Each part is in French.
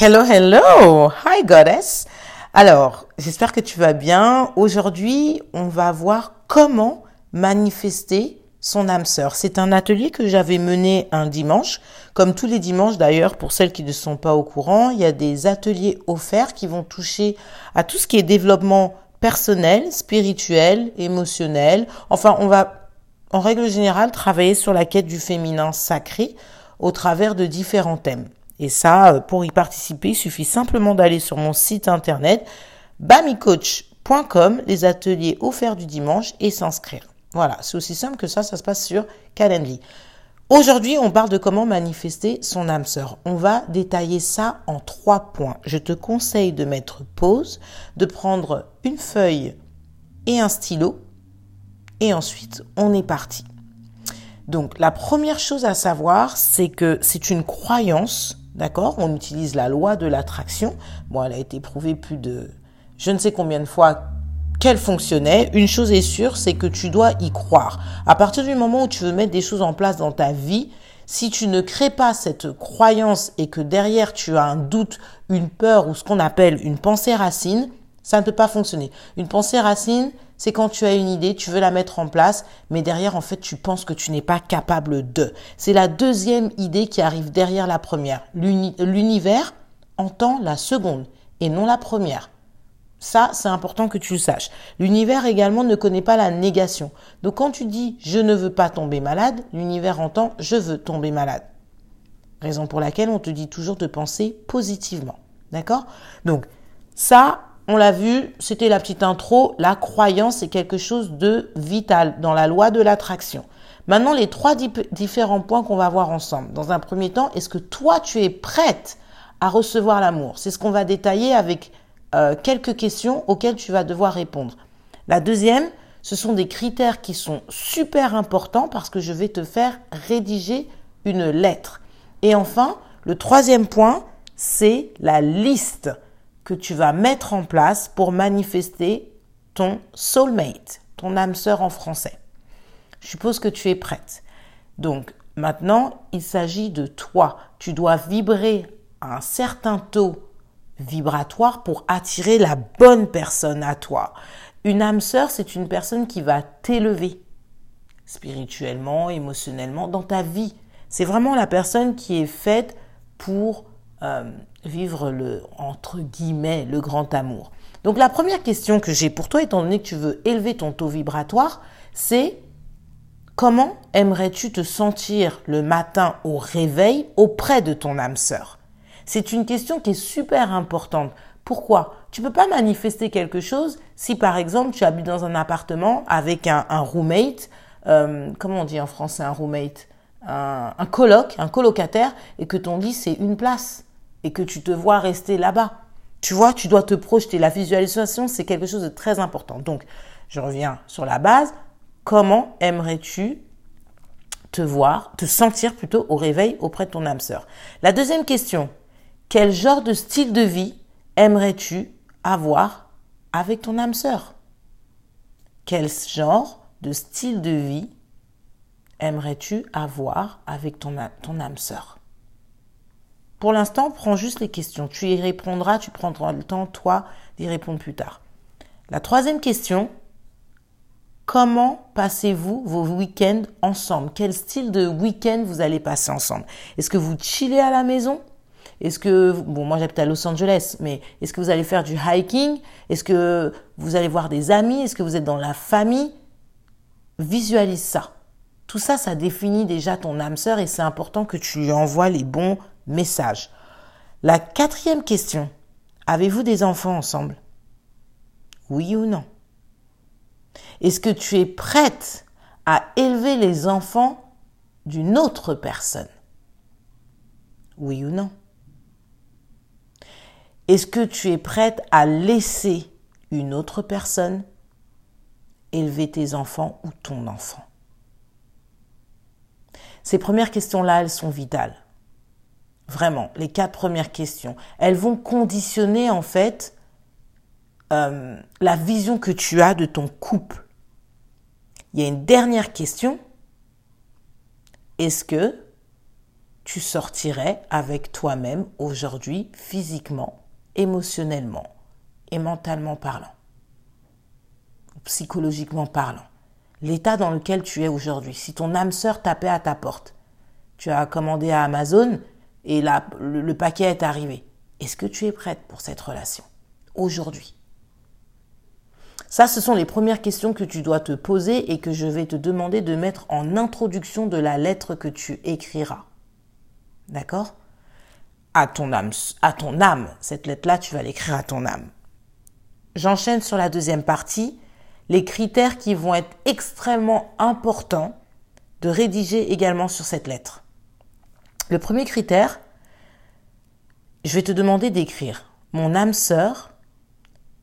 Hello, hello! Hi, goddess! Alors, j'espère que tu vas bien. Aujourd'hui, on va voir comment manifester son âme sœur. C'est un atelier que j'avais mené un dimanche. Comme tous les dimanches d'ailleurs, pour celles qui ne sont pas au courant, il y a des ateliers offerts qui vont toucher à tout ce qui est développement personnel, spirituel, émotionnel. Enfin, on va, en règle générale, travailler sur la quête du féminin sacré au travers de différents thèmes. Et ça, euh, pour y participer, il suffit simplement d'aller sur mon site internet bamicoach.com, les ateliers offerts du dimanche et s'inscrire. Voilà, c'est aussi simple que ça, ça se passe sur Calendly. Aujourd'hui, on parle de comment manifester son âme sœur. On va détailler ça en trois points. Je te conseille de mettre pause, de prendre une feuille et un stylo, et ensuite, on est parti. Donc, la première chose à savoir, c'est que c'est une croyance D'accord? On utilise la loi de l'attraction. Bon, elle a été prouvée plus de je ne sais combien de fois qu'elle fonctionnait. Une chose est sûre, c'est que tu dois y croire. À partir du moment où tu veux mettre des choses en place dans ta vie, si tu ne crées pas cette croyance et que derrière tu as un doute, une peur ou ce qu'on appelle une pensée racine, ça ne peut pas fonctionner. Une pensée racine, c'est quand tu as une idée, tu veux la mettre en place, mais derrière, en fait, tu penses que tu n'es pas capable de. C'est la deuxième idée qui arrive derrière la première. L'univers entend la seconde et non la première. Ça, c'est important que tu le saches. L'univers également ne connaît pas la négation. Donc quand tu dis je ne veux pas tomber malade, l'univers entend je veux tomber malade. Raison pour laquelle on te dit toujours de penser positivement. D'accord? Donc ça, on l'a vu, c'était la petite intro, la croyance est quelque chose de vital dans la loi de l'attraction. Maintenant, les trois différents points qu'on va voir ensemble. Dans un premier temps, est-ce que toi, tu es prête à recevoir l'amour? C'est ce qu'on va détailler avec euh, quelques questions auxquelles tu vas devoir répondre. La deuxième, ce sont des critères qui sont super importants parce que je vais te faire rédiger une lettre. Et enfin, le troisième point, c'est la liste que tu vas mettre en place pour manifester ton soulmate, ton âme sœur en français. Je suppose que tu es prête. Donc maintenant, il s'agit de toi. Tu dois vibrer à un certain taux vibratoire pour attirer la bonne personne à toi. Une âme sœur, c'est une personne qui va t'élever spirituellement, émotionnellement, dans ta vie. C'est vraiment la personne qui est faite pour euh, vivre le, entre guillemets, le grand amour. Donc la première question que j'ai pour toi, étant donné que tu veux élever ton taux vibratoire, c'est comment aimerais-tu te sentir le matin au réveil auprès de ton âme sœur? C'est une question qui est super importante. Pourquoi? Tu peux pas manifester quelque chose si par exemple tu habites dans un appartement avec un, roommate, euh, comment on dit en français un roommate? Un, un coloc, un colocataire, et que ton lit c'est une place et que tu te vois rester là-bas. Tu vois, tu dois te projeter. La visualisation, c'est quelque chose de très important. Donc, je reviens sur la base. Comment aimerais-tu te voir, te sentir plutôt au réveil auprès de ton âme sœur? La deuxième question, quel genre de style de vie aimerais-tu avoir avec ton âme sœur? Quel genre de style de vie aimerais-tu avoir avec ton, ton âme sœur? Pour l'instant, prends juste les questions. Tu y répondras, tu prendras le temps, toi, d'y répondre plus tard. La troisième question, comment passez-vous vos week-ends ensemble? Quel style de week-end vous allez passer ensemble? Est-ce que vous chillez à la maison? Est-ce que, bon, moi j'habite à Los Angeles, mais est-ce que vous allez faire du hiking? Est-ce que vous allez voir des amis? Est-ce que vous êtes dans la famille? Visualise ça. Tout ça, ça définit déjà ton âme sœur et c'est important que tu lui envoies les bons message. La quatrième question, avez-vous des enfants ensemble? Oui ou non? Est-ce que tu es prête à élever les enfants d'une autre personne? Oui ou non? Est-ce que tu es prête à laisser une autre personne élever tes enfants ou ton enfant? Ces premières questions-là, elles sont vitales. Vraiment, les quatre premières questions. Elles vont conditionner en fait euh, la vision que tu as de ton couple. Il y a une dernière question. Est-ce que tu sortirais avec toi-même aujourd'hui, physiquement, émotionnellement et mentalement parlant, psychologiquement parlant. L'état dans lequel tu es aujourd'hui. Si ton âme sœur tapait à ta porte, tu as commandé à Amazon et le paquet est arrivé. Est-ce que tu es prête pour cette relation aujourd'hui? Ça, ce sont les premières questions que tu dois te poser et que je vais te demander de mettre en introduction de la lettre que tu écriras. D'accord? À ton âme, à ton âme. Cette lettre-là, tu vas l'écrire à ton âme. J'enchaîne sur la deuxième partie, les critères qui vont être extrêmement importants de rédiger également sur cette lettre. Le premier critère, je vais te demander d'écrire mon âme sœur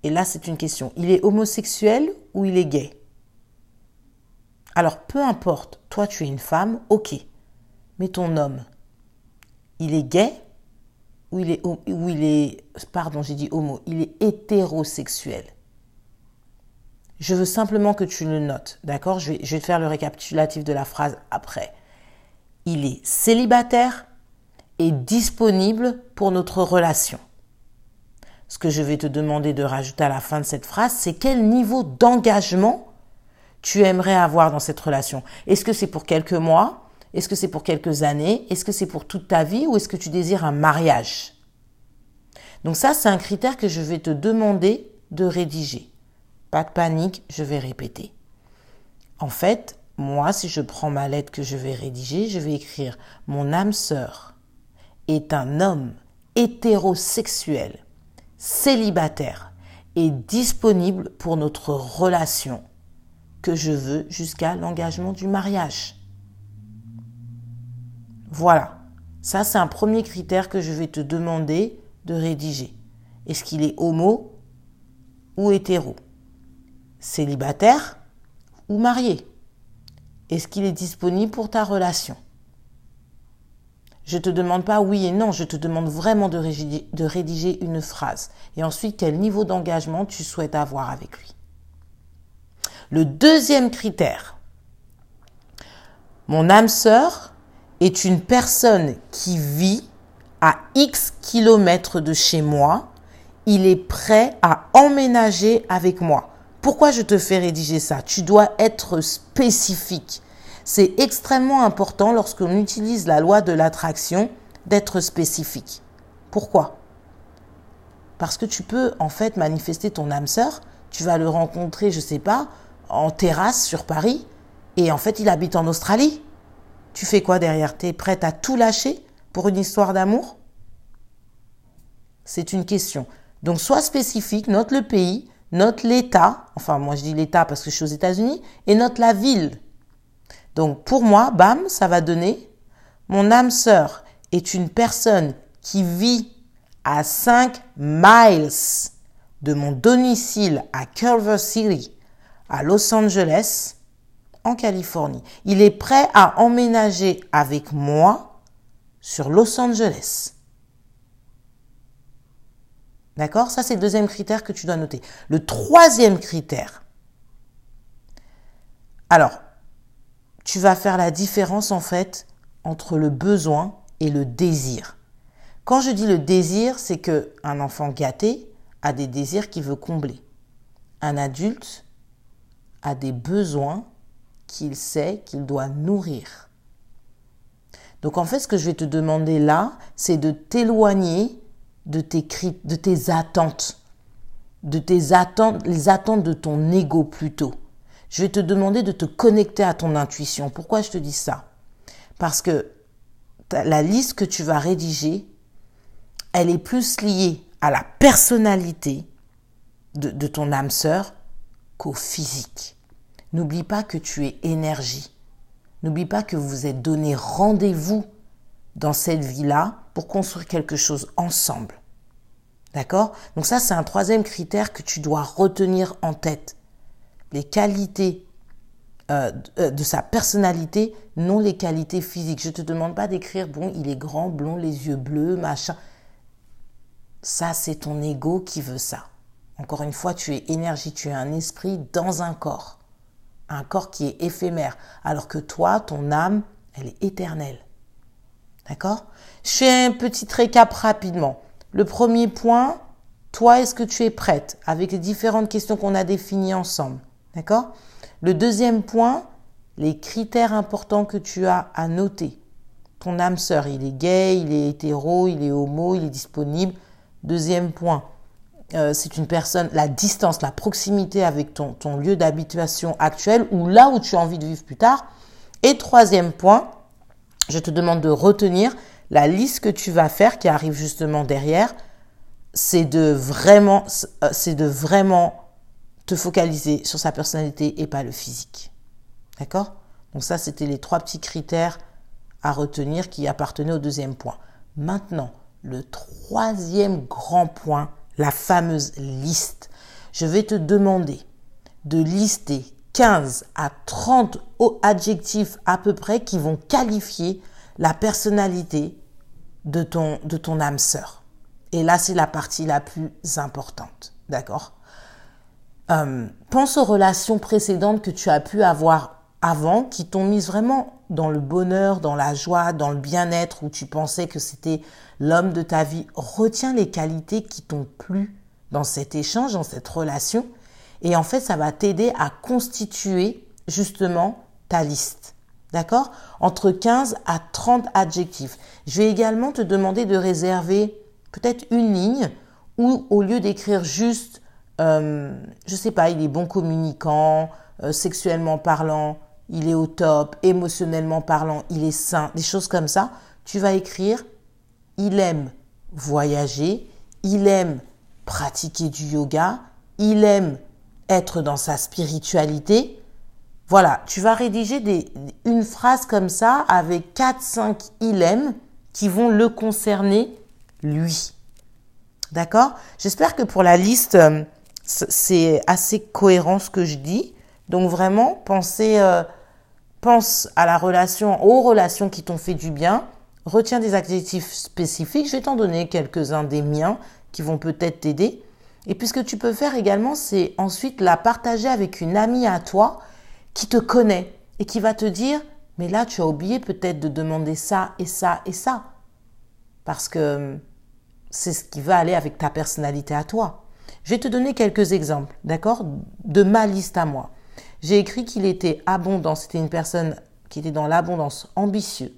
et là, c'est une question. Il est homosexuel ou il est gay? Alors, peu importe, toi tu es une femme, ok. Mais ton homme, il est gay ou il est, pardon, j'ai dit homo, il est hétérosexuel? Je veux simplement que tu le notes, d'accord? Je vais te faire le récapitulatif de la phrase après. Il est célibataire et disponible pour notre relation ce que je vais te demander de rajouter à la fin de cette phrase, c'est quel niveau d'engagement tu aimerais avoir dans cette relation. Est-ce que c'est pour quelques mois? Est-ce que c'est pour quelques années? Est-ce que c'est pour toute ta vie? Ou est-ce que tu désires un mariage? Donc ça, c'est un critère que je vais te demander de rédiger. Pas de panique, je vais répéter. En fait, moi, si je prends ma lettre que je vais rédiger, je vais écrire Mon âme sœur est un homme hétérosexuel célibataire et disponible pour notre relation que je veux jusqu'à l'engagement du mariage. Voilà, ça c'est un premier critère que je vais te demander de rédiger. Est-ce qu'il est homo ou hétéro? Célibataire ou marié? Est-ce qu'il est disponible pour ta relation? Je te demande pas oui et non, je te demande vraiment de rédiger, de rédiger une phrase. Et ensuite, quel niveau d'engagement tu souhaites avoir avec lui? Le deuxième critère, mon âme sœur est une personne qui vit à X kilomètres de chez moi. Il est prêt à emménager avec moi. Pourquoi je te fais rédiger ça? Tu dois être spécifique. C'est extrêmement important lorsqu'on utilise la loi de l'attraction d'être spécifique. Pourquoi? Parce que tu peux en fait manifester ton âme sœur, tu vas le rencontrer, je sais pas, en terrasse sur Paris, et en fait il habite en Australie. Tu fais quoi derrière? Tu es prête à tout lâcher pour une histoire d'amour? C'est une question. Donc sois spécifique, note le pays, note l'État, enfin moi je dis l'État parce que je suis aux États-Unis, et note la ville donc pour moi, bam, ça va donner mon âme sœur est une personne qui vit à 5 miles de mon domicile à Culver City, à Los Angeles, en Californie. Il est prêt à emménager avec moi sur Los Angeles. D'accord? Ça, c'est le deuxième critère que tu dois noter. Le troisième critère. Alors, tu vas faire la différence en fait entre le besoin et le désir. Quand je dis le désir, c'est que un enfant gâté a des désirs qu'il veut combler. Un adulte a des besoins qu'il sait qu'il doit nourrir. Donc en fait, ce que je vais te demander là, c'est de t'éloigner de tes, de tes attentes, de tes attentes, les attentes de ton ego plutôt je vais te demander de te connecter à ton intuition. Pourquoi je te dis ça? Parce que la liste que tu vas rédiger, elle est plus liée à la personnalité de, ton âme sœur qu'au physique. N'oublie pas que tu es énergie. N'oublie pas que vous êtes donné rendez-vous dans cette vie-là pour construire quelque chose ensemble. D'accord? Donc ça, c'est un troisième critère que tu dois retenir en tête les qualités euh, euh, de sa personnalité, non les qualités physiques. Je ne te demande pas d'écrire, bon, il est grand, blond, les yeux bleus, machin. Ça, c'est ton ego qui veut ça. Encore une fois, tu es énergie, tu es un esprit dans un corps. Un corps qui est éphémère. Alors que toi, ton âme, elle est éternelle. D'accord? Je fais un petit récap rapidement. Le premier point, toi, est-ce que tu es prête avec les différentes questions qu'on a définies ensemble? D'accord? Le deuxième point, les critères importants que tu as à noter. Ton âme sœur, il est gay, il est hétéro, il est homo, il est disponible. Deuxième point, euh, c'est une personne, la distance, la proximité avec ton, ton lieu d'habitation actuel ou là où tu as envie de vivre plus tard. Et troisième point, je te demande de retenir la liste que tu vas faire qui arrive justement derrière. C'est de vraiment, euh, te focaliser sur sa personnalité et pas le physique. D'accord? Donc ça, c'était les trois petits critères à retenir qui appartenaient au deuxième point. Maintenant, le troisième grand point, la fameuse liste. Je vais te demander de lister 15 à 30 adjectifs à peu près qui vont qualifier la personnalité de ton, de ton âme sœur. Et là, c'est la partie la plus importante. D'accord? Euh, Pense aux relations précédentes que tu as pu avoir avant qui t'ont mis vraiment dans le bonheur, dans la joie, dans le bien-être, où tu pensais que c'était l'homme de ta vie. Retiens les qualités qui t'ont plu dans cet échange, dans cette relation. Et en fait, ça va t'aider à constituer justement ta liste. D'accord? Entre 15 à 30 adjectifs. Je vais également te demander de réserver peut-être une ligne où au lieu d'écrire juste, euh, je sais pas, il est bon communicant, euh, sexuellement parlant, il est au top, émotionnellement parlant, il est sain, des choses comme ça, tu vas écrire il aime voyager, il aime pratiquer du yoga, il aime être dans sa spiritualité. Voilà, tu vas rédiger une phrase comme ça avec 4-5 il qui vont le concerner lui. D'accord? J'espère que pour la liste, euh, c'est assez cohérent ce que je dis. Donc vraiment, euh, pense à la relation, aux relations qui t'ont fait du bien. Retiens des adjectifs spécifiques. Je vais t'en donner quelques-uns des miens qui vont peut-être t'aider. Et puis ce que tu peux faire également, c'est ensuite la partager avec une amie à toi qui te connaît et qui va te dire, mais là tu as oublié peut-être de demander ça et ça et ça. Parce que hum, c'est ce qui va aller avec ta personnalité à toi. Je vais te donner quelques exemples, d'accord, de ma liste à moi. J'ai écrit qu'il était abondant, c'était une personne qui était dans l'abondance, ambitieux,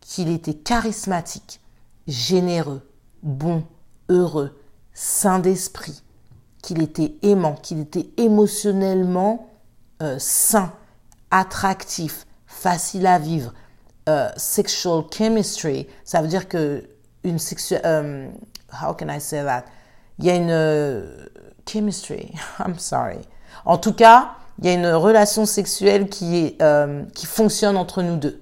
qu'il était charismatique, généreux, bon, heureux, sain d'esprit, qu'il était aimant, qu'il était émotionnellement euh, sain, attractif, facile à vivre, euh, sexual chemistry, ça veut dire que une sexuelle, euh, how can I say that? Il y a une chemistry, I'm sorry. En tout cas, il y a une relation sexuelle qui, est, qui fonctionne entre nous deux.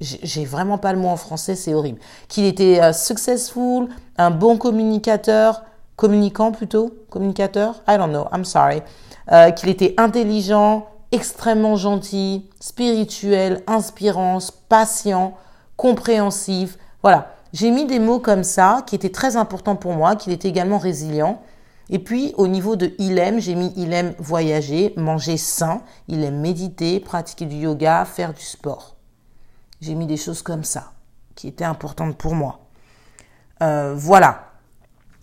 J'ai vraiment pas le mot en français, c'est horrible. Qu'il était successful, un bon communicateur, communicant plutôt, communicateur, I don't know, I'm sorry. Euh, qu'il était intelligent, extrêmement gentil, spirituel, inspirant, patient, compréhensif. Voilà, j'ai mis des mots comme ça qui étaient très importants pour moi, qu'il était également résilient. Et puis au niveau de il aime, j'ai mis il aime voyager, manger sain, il aime méditer, pratiquer du yoga, faire du sport. J'ai mis des choses comme ça qui étaient importantes pour moi. Euh, voilà.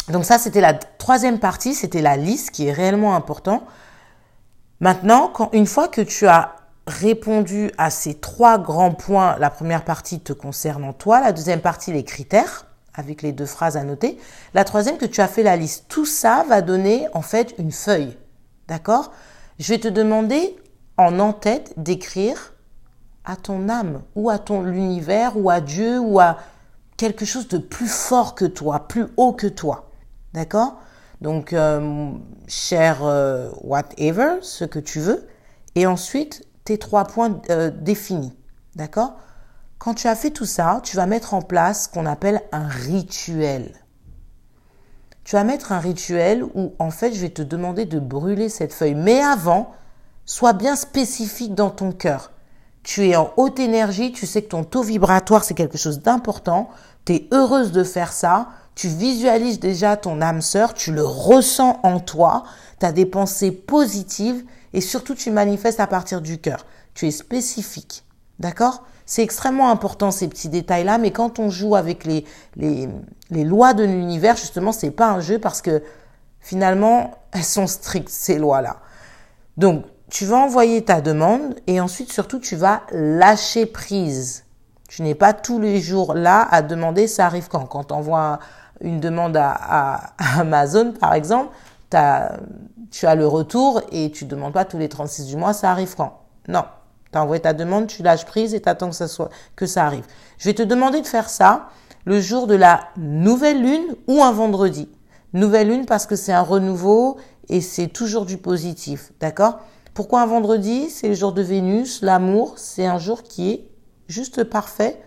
Donc ça c'était la troisième partie, c'était la liste qui est réellement important. Maintenant, quand, une fois que tu as répondu à ces trois grands points, la première partie te concerne toi, la deuxième partie les critères, avec les deux phrases à noter. La troisième, que tu as fait la liste. Tout ça va donner en fait une feuille. D'accord? Je vais te demander en en-tête d'écrire à ton âme ou à ton univers ou à Dieu ou à quelque chose de plus fort que toi, plus haut que toi. D'accord? Donc, euh, cher euh, whatever, ce que tu veux. Et ensuite, tes trois points euh, définis. D'accord? Quand tu as fait tout ça, tu vas mettre en place ce qu'on appelle un rituel. Tu vas mettre un rituel où en fait je vais te demander de brûler cette feuille. Mais avant, sois bien spécifique dans ton cœur. Tu es en haute énergie, tu sais que ton taux vibratoire c'est quelque chose d'important, tu es heureuse de faire ça, tu visualises déjà ton âme sœur, tu le ressens en toi, tu as des pensées positives et surtout tu manifestes à partir du cœur. Tu es spécifique. D'accord? C'est extrêmement important ces petits détails-là, mais quand on joue avec les, les, les lois de l'univers, justement, c'est pas un jeu parce que finalement, elles sont strictes, ces lois-là. Donc, tu vas envoyer ta demande et ensuite, surtout, tu vas lâcher prise. Tu n'es pas tous les jours là à demander ça arrive quand? Quand tu envoies une demande à, Amazon, par exemple, tu as le retour et tu demandes pas tous les 36 du mois, ça arrive quand? Non. Tu as envoyé ta demande, tu lâches prise et tu attends que ça, soit, que ça arrive. Je vais te demander de faire ça le jour de la nouvelle lune ou un vendredi. Nouvelle lune parce que c'est un renouveau et c'est toujours du positif. D'accord? Pourquoi un vendredi? C'est le jour de Vénus. L'amour, c'est un jour qui est juste parfait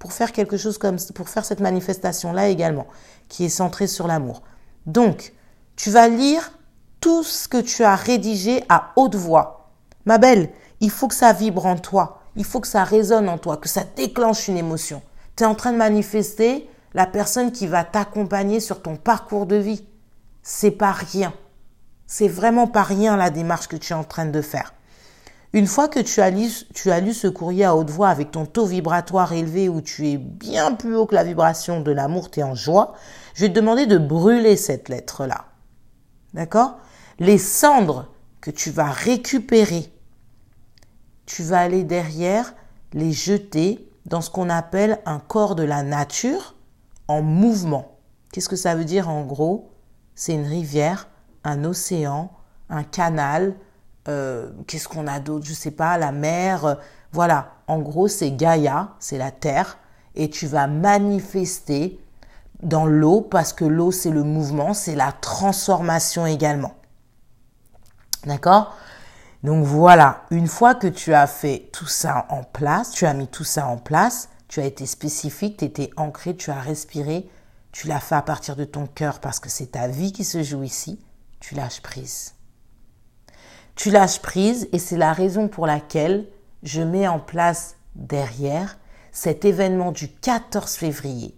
pour faire quelque chose comme pour faire cette manifestation là également qui est centrée sur l'amour. Donc, tu vas lire tout ce que tu as rédigé à haute voix. Ma belle, il faut que ça vibre en toi, il faut que ça résonne en toi, que ça déclenche une émotion. Tu es en train de manifester la personne qui va t'accompagner sur ton parcours de vie. C'est pas rien. C'est vraiment pas rien la démarche que tu es en train de faire. Une fois que tu as, lu, ce courrier à haute voix avec ton taux vibratoire élevé où tu es bien plus haut que la vibration de l'amour, tu es en joie, je vais te demander de brûler cette lettre-là. D'accord? Les cendres que tu vas récupérer, tu vas aller derrière les jeter dans ce qu'on appelle un corps de la nature en mouvement. Qu'est-ce que ça veut dire en gros? C'est une rivière, un océan, un canal, euh, qu'est-ce qu'on a d'autre? Je sais pas, la mer. Euh, voilà, en gros, c'est Gaïa, c'est la terre, et tu vas manifester dans l'eau parce que l'eau, c'est le mouvement, c'est la transformation également. D'accord? Donc voilà, une fois que tu as fait tout ça en place, tu as mis tout ça en place, tu as été spécifique, tu étais ancré, tu as respiré, tu l'as fait à partir de ton cœur parce que c'est ta vie qui se joue ici, tu lâches prise. Tu lâches prise et c'est la raison pour laquelle je mets en place derrière cet événement du 14 février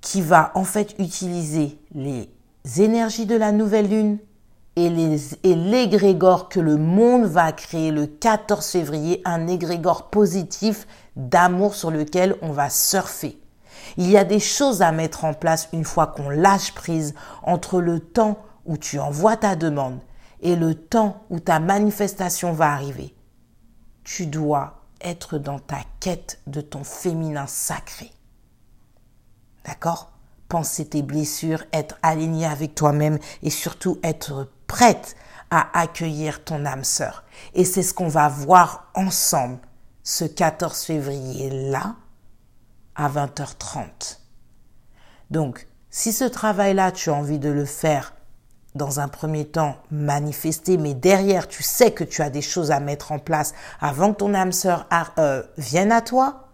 qui va en fait utiliser les énergies de la nouvelle lune et l'égrégore et que le monde va créer le 14 février, un égrégore positif d'amour sur lequel on va surfer. Il y a des choses à mettre en place une fois qu'on lâche prise entre le temps où tu envoies ta demande et le temps où ta manifestation va arriver. Tu dois être dans ta quête de ton féminin sacré. D'accord? Penser tes blessures, être aligné avec toi-même et surtout être prête à accueillir ton âme sœur. Et c'est ce qu'on va voir ensemble ce 14 février-là à 20h30. Donc, si ce travail-là, tu as envie de le faire dans un premier temps manifester, mais derrière, tu sais que tu as des choses à mettre en place avant que ton âme sœur euh, vienne à toi,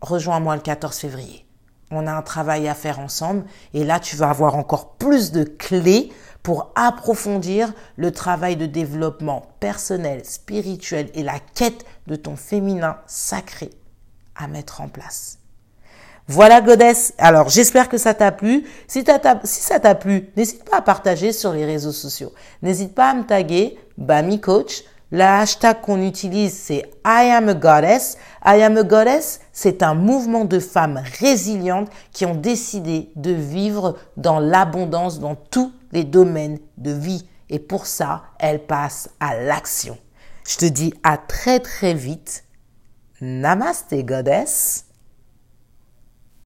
rejoins-moi le 14 février. On a un travail à faire ensemble et là, tu vas avoir encore plus de clés pour approfondir le travail de développement personnel, spirituel et la quête de ton féminin sacré à mettre en place. Voilà Goddess. Alors j'espère que ça t'a plu. Si, si ça t'a plu, n'hésite pas à partager sur les réseaux sociaux. N'hésite pas à me taguer Bami Coach. Le hashtag qu'on utilise, c'est I am a goddess. I am a goddess, c'est un mouvement de femmes résilientes qui ont décidé de vivre dans l'abondance dans tous les domaines de vie. Et pour ça, elles passent à l'action. Je te dis à très très vite. Namaste, goddess.